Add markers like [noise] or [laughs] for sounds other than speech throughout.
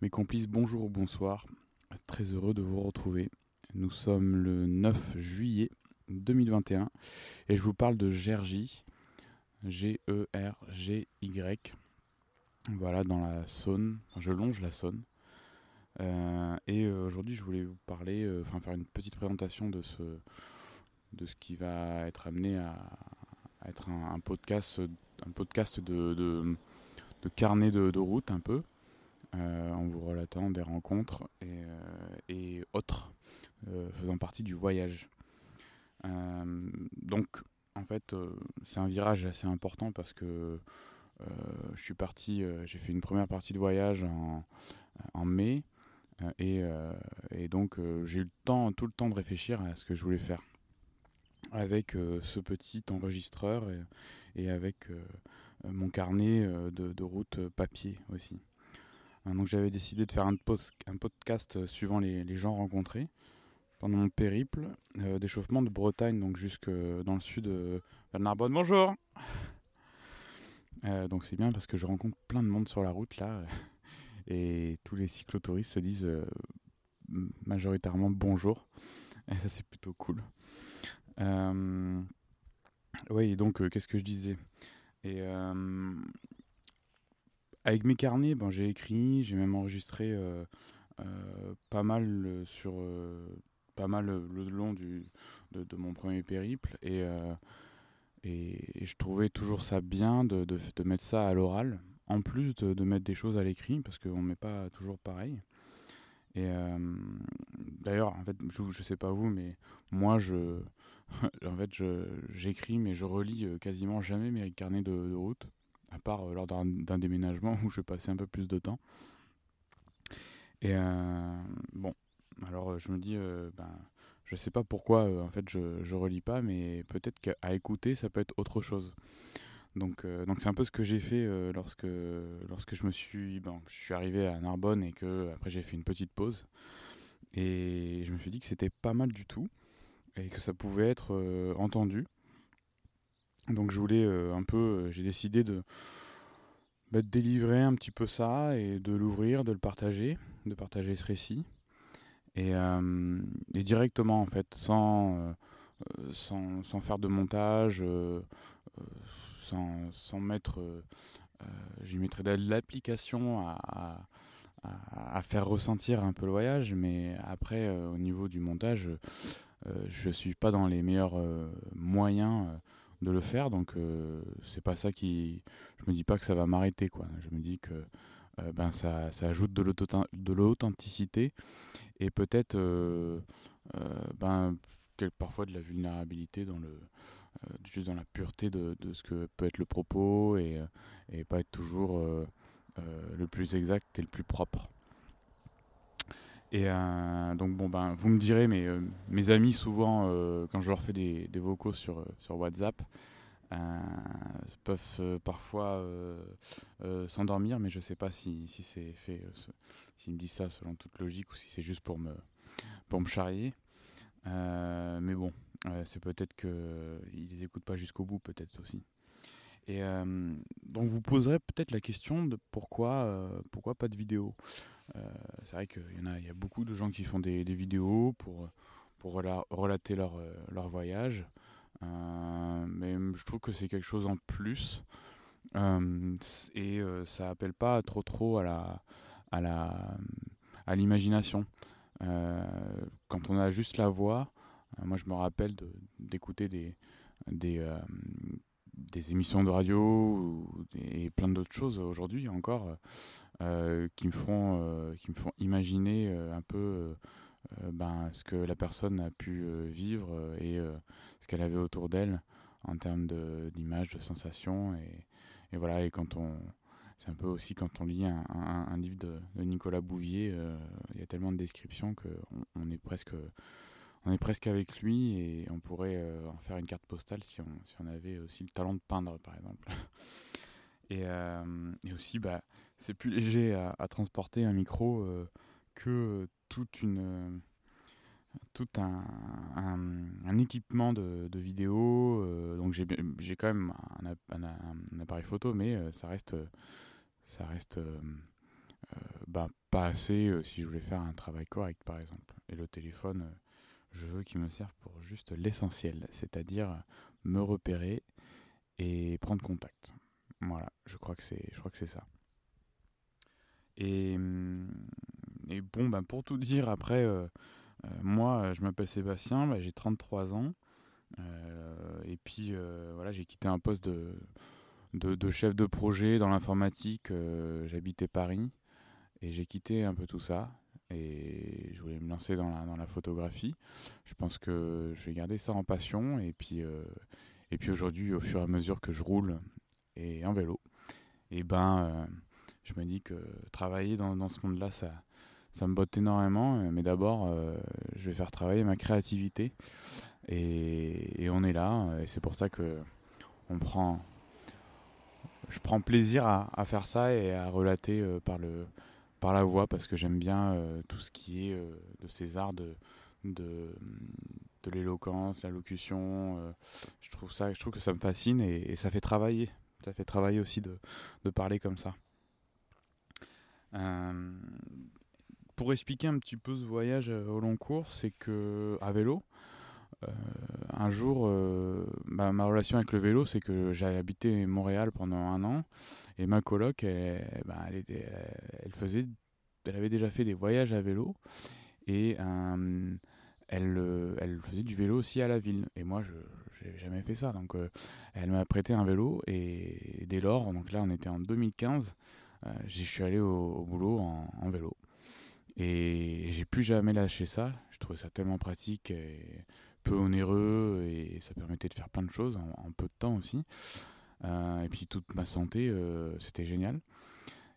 Mes complices, bonjour ou bonsoir. Très heureux de vous retrouver. Nous sommes le 9 juillet 2021 et je vous parle de Gergy. G-E-R-G-Y. Voilà, dans la Saône. Enfin, je longe la Saône. Euh, et euh, aujourd'hui, je voulais vous parler, euh, enfin faire une petite présentation de ce, de ce qui va être amené à, être un, podcast, un podcast de, de, carnet de, de, route un peu. Euh, en vous relatant des rencontres et, euh, autres euh, faisant partie du voyage. donc, en fait, c'est un virage assez important parce que je suis parti, j'ai fait une première partie de voyage en, mai. Et, donc j'ai eu le temps, tout le temps de réfléchir à ce que je voulais faire avec ce petit enregistreur et, avec mon carnet de, route papier aussi. Hein, donc j'avais décidé de faire un, un podcast euh, suivant les, gens rencontrés pendant mon périple euh, d'échauffement de Bretagne, donc jusque dans le sud de Narbonne. Bonjour [laughs] euh, Donc c'est bien parce que je rencontre plein de monde sur la route là, [laughs] et tous les cyclotouristes se disent majoritairement bonjour, et ça c'est plutôt cool. oui, donc qu'est-ce que je disais? Avec mes carnets, ben, j'ai écrit, j'ai même enregistré euh, euh, pas mal euh, sur pas mal le long du, de, mon premier périple et, et, je trouvais toujours ça bien de, de, de mettre ça à l'oral en plus de, mettre des choses à l'écrit parce qu'on ne met pas toujours pareil. Et d'ailleurs, en fait, je, ne sais pas vous, mais moi, je, [laughs] en fait, j'écris, mais je relis quasiment jamais mes carnets de route à part euh, lors d'un déménagement [laughs] où je passais un peu plus de temps. Et euh, bon, alors euh, je me dis, ben, je sais pas pourquoi en fait je, je relis pas, mais peut-être qu'à écouter ça peut être autre chose. Donc donc c'est un peu ce que j'ai fait lorsque lorsque je me suis ben, je suis arrivé à Narbonne et que après j'ai fait une petite pause et je me suis dit que c'était pas mal du tout et que ça pouvait être entendu donc je voulais euh, un peu, euh, j'ai décidé bah, de, délivrer un petit peu ça et de l'ouvrir, de le partager, de partager ce récit. Et, euh, directement en fait, sans, sans, faire de montage, sans, sans, mettre, j'y mettrais de l'application à, à, faire ressentir un peu le voyage, mais après au niveau du montage, je suis pas dans les meilleurs moyens de le faire. Donc euh, c'est pas ça qui. Je me dis pas que ça va m'arrêter quoi. Je me dis que euh, ben ça, ça ajoute de l'authenticité et peut-être euh, ben parfois de la vulnérabilité dans le juste dans la pureté de, ce que peut être le propos et pas être toujours le plus exact et le plus propre. Et euh, donc bon ben vous me direz mais euh, mes amis souvent euh, quand je leur fais des, vocaux sur, sur WhatsApp peuvent parfois s'endormir mais je sais pas si, si c'est fait s'ils me disent ça selon toute logique ou si c'est juste pour me pour me charrier. Mais bon c'est peut-être que ils écoutent pas jusqu'au bout peut-être aussi. Et donc vous poserez peut-être la question de pourquoi pourquoi pas de vidéo? C'est vrai qu'il y, a, y a beaucoup de gens qui font des, vidéos pour, pour relater leur, euh, leur voyage. Euh, mais je trouve que c'est quelque chose en plus. et ça appelle pas trop trop à la, à la, à l'imagination. quand on a juste la voix, moi je me rappelle d'écouter des, des, des émissions de radio et plein d'autres choses aujourd'hui encore euh, qui me font euh, qui me font imaginer euh, un peu ben, ce que la personne a pu vivre et ce qu'elle avait autour d'elle en termes d'images, de, sensations et, et, voilà. Et quand on c'est un peu aussi quand on lit un, livre de, de, Nicolas Bouvier il y a tellement de descriptions que on, est presque est presque avec lui et on pourrait en faire une carte postale si on, si on avait aussi le talent de peindre par exemple. [laughs] Et, et aussi bah c'est plus léger à, transporter un micro euh, que toute une euh, tout un, équipement de, vidéo. Euh, donc j'ai quand même un, appareil photo, mais ça reste, ça reste ben, pas assez si je voulais faire un travail correct, par exemple. Et le téléphone, je veux qu'il me serve pour juste l'essentiel, c'est-à-dire me repérer et prendre contact. Voilà, je crois que c'est ça. Et, hum, et bon, ben pour tout dire, après, moi, je m'appelle Sébastien, ben, j'ai 33 ans. et puis, voilà, j'ai quitté un poste de, chef de projet dans l'informatique. J'habitais Paris et j'ai quitté un peu tout ça. Et je voulais me lancer dans la, photographie. Je pense que je vais garder ça en passion. Et puis, puis aujourd'hui, au fur et à mesure que je roule et en vélo, et ben, je me dis que travailler dans, ce monde-là, ça, ça me botte énormément. Mais d'abord, je vais faire travailler ma créativité. Et, on est là. Et c'est pour ça que je prends plaisir à, faire ça et à relater par, le, par la voix parce que j'aime bien tout ce qui est de ces arts de, de, de l'éloquence, la locution. Euh, je, trouve ça, je trouve que ça me fascine et, ça fait travailler. Ça fait travailler aussi de parler comme ça. Euh, pour expliquer un petit peu ce voyage euh, au long cours, c'est que à vélo, un jour, bah, ma relation avec le vélo, c'est que j'ai habité Montréal pendant un an et ma coloc, elle, bah, elle, faisait, elle avait déjà fait des voyages à vélo et elle, euh, faisait du vélo aussi à la ville. Et moi, je n'ai jamais fait ça. Donc, euh, elle m'a prêté un vélo. Et dès lors, donc là, on était en 2015, euh, je suis allé au, boulot en, vélo. Et j'ai plus jamais lâché ça. Je trouvais ça tellement pratique et peu onéreux. Et ça permettait de faire plein de choses en, peu de temps aussi. et puis, toute ma santé, c'était génial.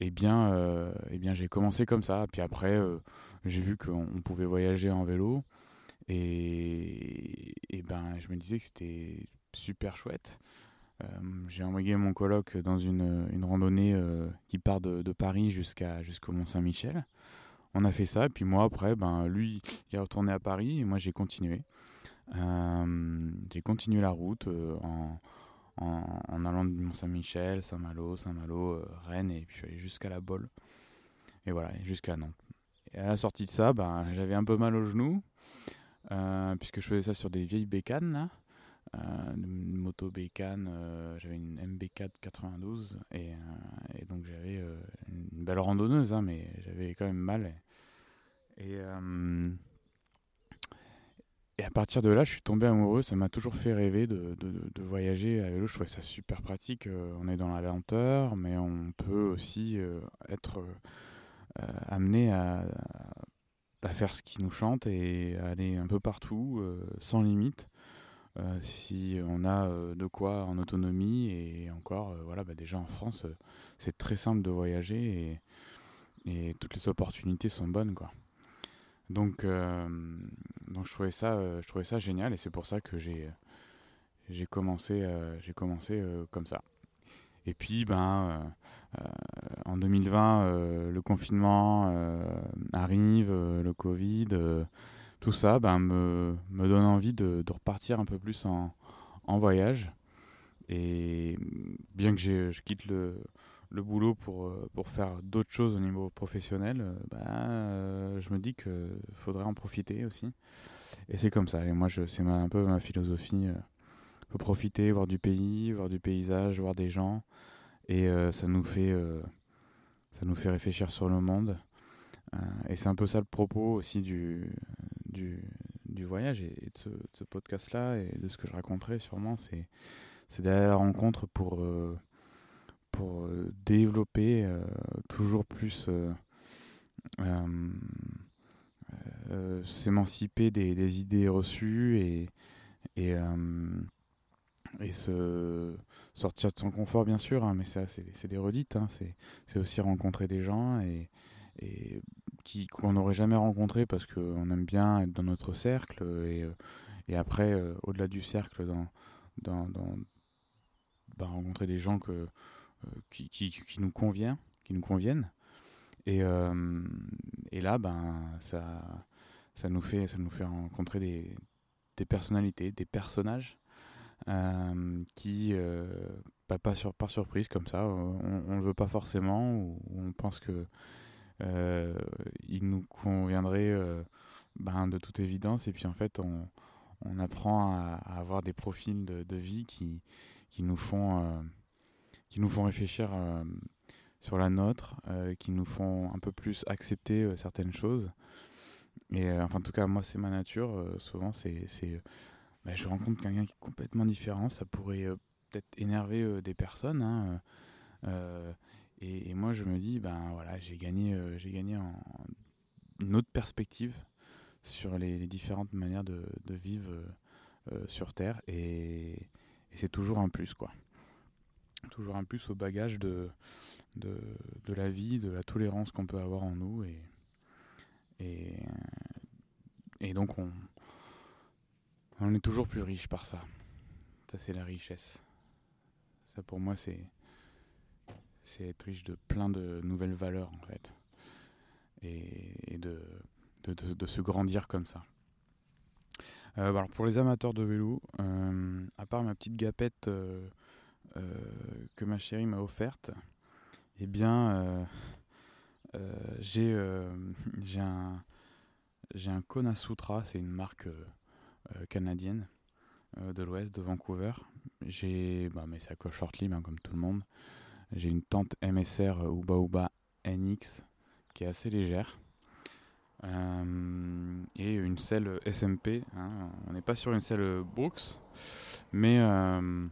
Et bien, et bien j'ai commencé comme ça. Puis après, j'ai vu qu'on pouvait voyager en vélo. Et, et ben, je me disais que c'était super chouette. Euh, j'ai envoyé mon coloc dans une, randonnée euh, qui part de, de Paris jusqu'à jusqu'au Mont Saint-Michel. On a fait ça, et puis moi après, ben lui, il est retourné à Paris et moi j'ai continué. Euh, j'ai continué la route en, en, allant du Mont Saint-Michel, Saint-Malo, Saint-Malo, Rennes, et puis je suis allé jusqu'à la Bolle. Et voilà, jusqu'à Nantes. Et à la sortie de ça, ben, j'avais un peu mal au genou. Euh, puisque je faisais ça sur des vieilles bécanes. Euh, une moto bécane, euh, j'avais une MB4 92 et, et donc j'avais une belle randonneuse, hein, mais j'avais quand même mal. Et, à partir de là, je suis tombé amoureux. Ça m'a toujours fait rêver de, de, de, voyager à vélo. Je trouvais ça super pratique. on est dans la lenteur, mais on peut aussi être amené à, à faire ce qui nous chante et aller un peu partout, euh, sans limite. Euh, si on a euh, de quoi en autonomie et encore voilà bah déjà en France c'est très simple de voyager et, toutes les opportunités sont bonnes quoi. Donc donc je trouvais ça je trouvais ça génial et c'est pour ça que j'ai j'ai commencé j'ai commencé comme ça. Et puis ben euh, en 2020, euh, le confinement euh, arrive, le Covid, tout ça ben, me, me, donne envie de, de, repartir un peu plus en, en voyage. Et bien que je quitte le, le boulot pour, pour faire d'autres choses au niveau professionnel, ben, je me dis qu'il faudrait en profiter aussi. Et c'est comme ça. Et moi, c'est un peu ma philosophie. Il faut profiter, voir du pays, voir du paysage, voir des gens. Et euh, ça, nous fait, euh, ça nous fait réfléchir sur le monde. Euh, et c'est un peu ça le propos aussi du, du, du voyage et, de ce, podcast-là et de ce que je raconterai sûrement. C'est, d'aller à la rencontre pour, pour développer toujours plus, s'émanciper des, idées reçues et, et, et se sortir de son confort bien sûr hein, mais ça c'est des redites hein, c'est aussi rencontrer des gens et qu'on n'aurait jamais rencontré parce qu'on aime bien être dans notre cercle et, euh, et après euh, au-delà du cercle dans, dans, dans bah, rencontrer des gens que, euh, qui, qui, qui, nous convient qui nous conviennent. Et, et là ben ça ça nous fait ça nous fait rencontrer des, des personnalités des personnages qui, bah, pas sur, par surprise comme ça, on ne le veut pas forcément, ou on pense que il nous conviendrait ben, de toute évidence. Et puis en fait, on, on apprend à, avoir des profils de, vie qui, qui, nous font, qui nous font réfléchir sur la nôtre, qui nous font un peu plus accepter certaines choses. Et enfin, en tout cas, moi, c'est ma nature. souvent, c'est, bah, je rencontre quelqu'un qui est complètement différent. Ça pourrait peut-être énerver des personnes. Hein, et, moi, je me dis, ben voilà, j'ai gagné, j'ai gagné en, une autre perspective sur les, différentes manières de, vivre sur Terre. Et, c'est toujours un plus, quoi. Toujours un plus au bagage de, de, de la vie, de la tolérance qu'on peut avoir en nous. Et, et, et donc, on, on est toujours plus riche par ça. Ça, c'est la richesse. Ça, pour moi, c'est c'est être riche de plein de nouvelles valeurs, en fait. Et, de, de, se grandir comme ça. Euh, alors pour les amateurs de vélo, euh, à part ma petite gapette euh, que ma chérie m'a offerte, eh bien, [laughs] j'ai un, un Kona Sutra, c'est une marque canadienne de l'ouest, de Vancouver. J'ai, bah, mais c'est à short hein, comme tout le monde. J'ai une tente MSR Uba Uba NX qui est assez légère. Euh, et une selle SMP. Hein. On n'est pas sur une selle Brooks, mais euh,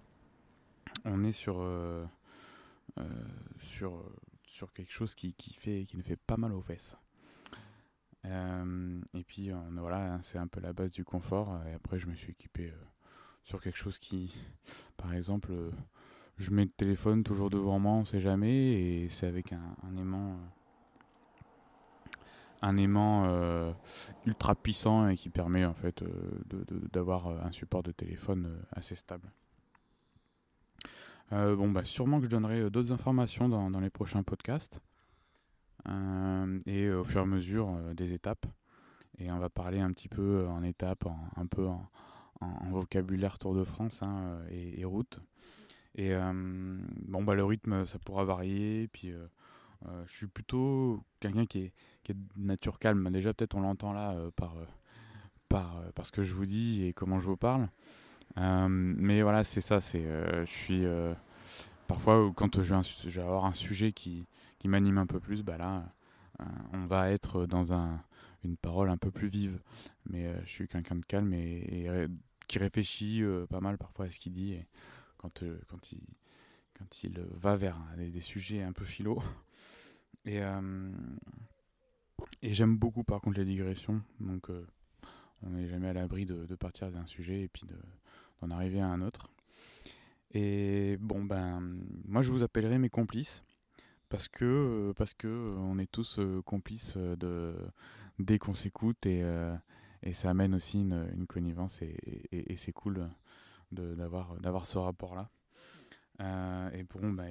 on est sur, euh, sur, sur quelque chose qui, qui, fait, qui ne fait pas mal aux fesses. et puis voilà, c'est un peu la base du confort. Et après, je me suis équipé sur quelque chose qui, par exemple, je mets le téléphone toujours devant moi, on sait jamais, et c'est avec un, aimant, un aimant euh, ultra puissant et qui permet en fait euh, d'avoir euh, un support de téléphone assez stable. bon bah sûrement que je donnerai d'autres informations dans, les prochains podcasts et au fur et à mesure des étapes. Et on va parler un petit peu en étapes, un peu en, vocabulaire Tour de France hein, et route. Et euh, bon, bah, le rythme, ça pourra varier. Puis euh, euh, je suis plutôt quelqu'un qui est, qui est, de nature calme. Déjà, peut-être on l'entend là par, par, ce que je vous dis et comment je vous parle. mais voilà, c'est ça. C'est, je suis parfois quand je vais, avoir un sujet qui, qui m'anime un peu plus, bah là, on va être dans un, une parole un peu plus vive. Mais je suis quelqu'un de calme et, qui réfléchit pas mal parfois à ce qu'il dit. Quand, euh, quand, il, va vers des, sujets un peu philo. Et, euh, j'aime beaucoup par contre les digressions. Donc euh, on n'est jamais à l'abri de, partir d'un sujet et puis d'en arriver à un autre. Et bon ben moi je vous appellerai mes complices parce que parce que on est tous complices dès qu'on s'écoute et, ça amène aussi une, connivence et c'est cool d'avoir d'avoir ce rapport là euh, et bon bah,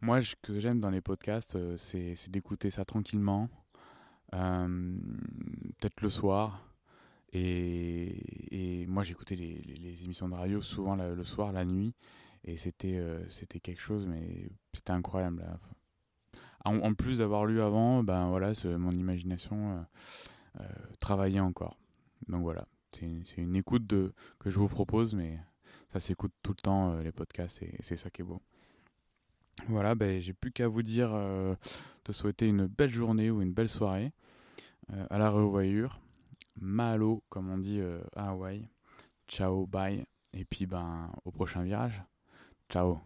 moi ce que j'aime dans les podcasts euh, c'est d'écouter ça tranquillement euh, peut-être le soir. Et, et moi j'écoutais les, les, émissions de radio souvent le soir la nuit. Et c'était c'était quelque chose mais c'était incroyable en, plus d'avoir lu avant ben voilà mon imagination travaillait encore. Donc voilà c'est une, écoute que je vous propose, mais ça s'écoute tout le temps, euh, les podcasts, et, c'est ça qui est beau. Voilà, ben, j'ai plus qu'à vous dire euh, de souhaiter une belle journée ou une belle soirée. Euh, à la revoyure. Mahalo, comme on dit à Hawaï. Ciao, bye. Et puis ben, au prochain virage. Ciao.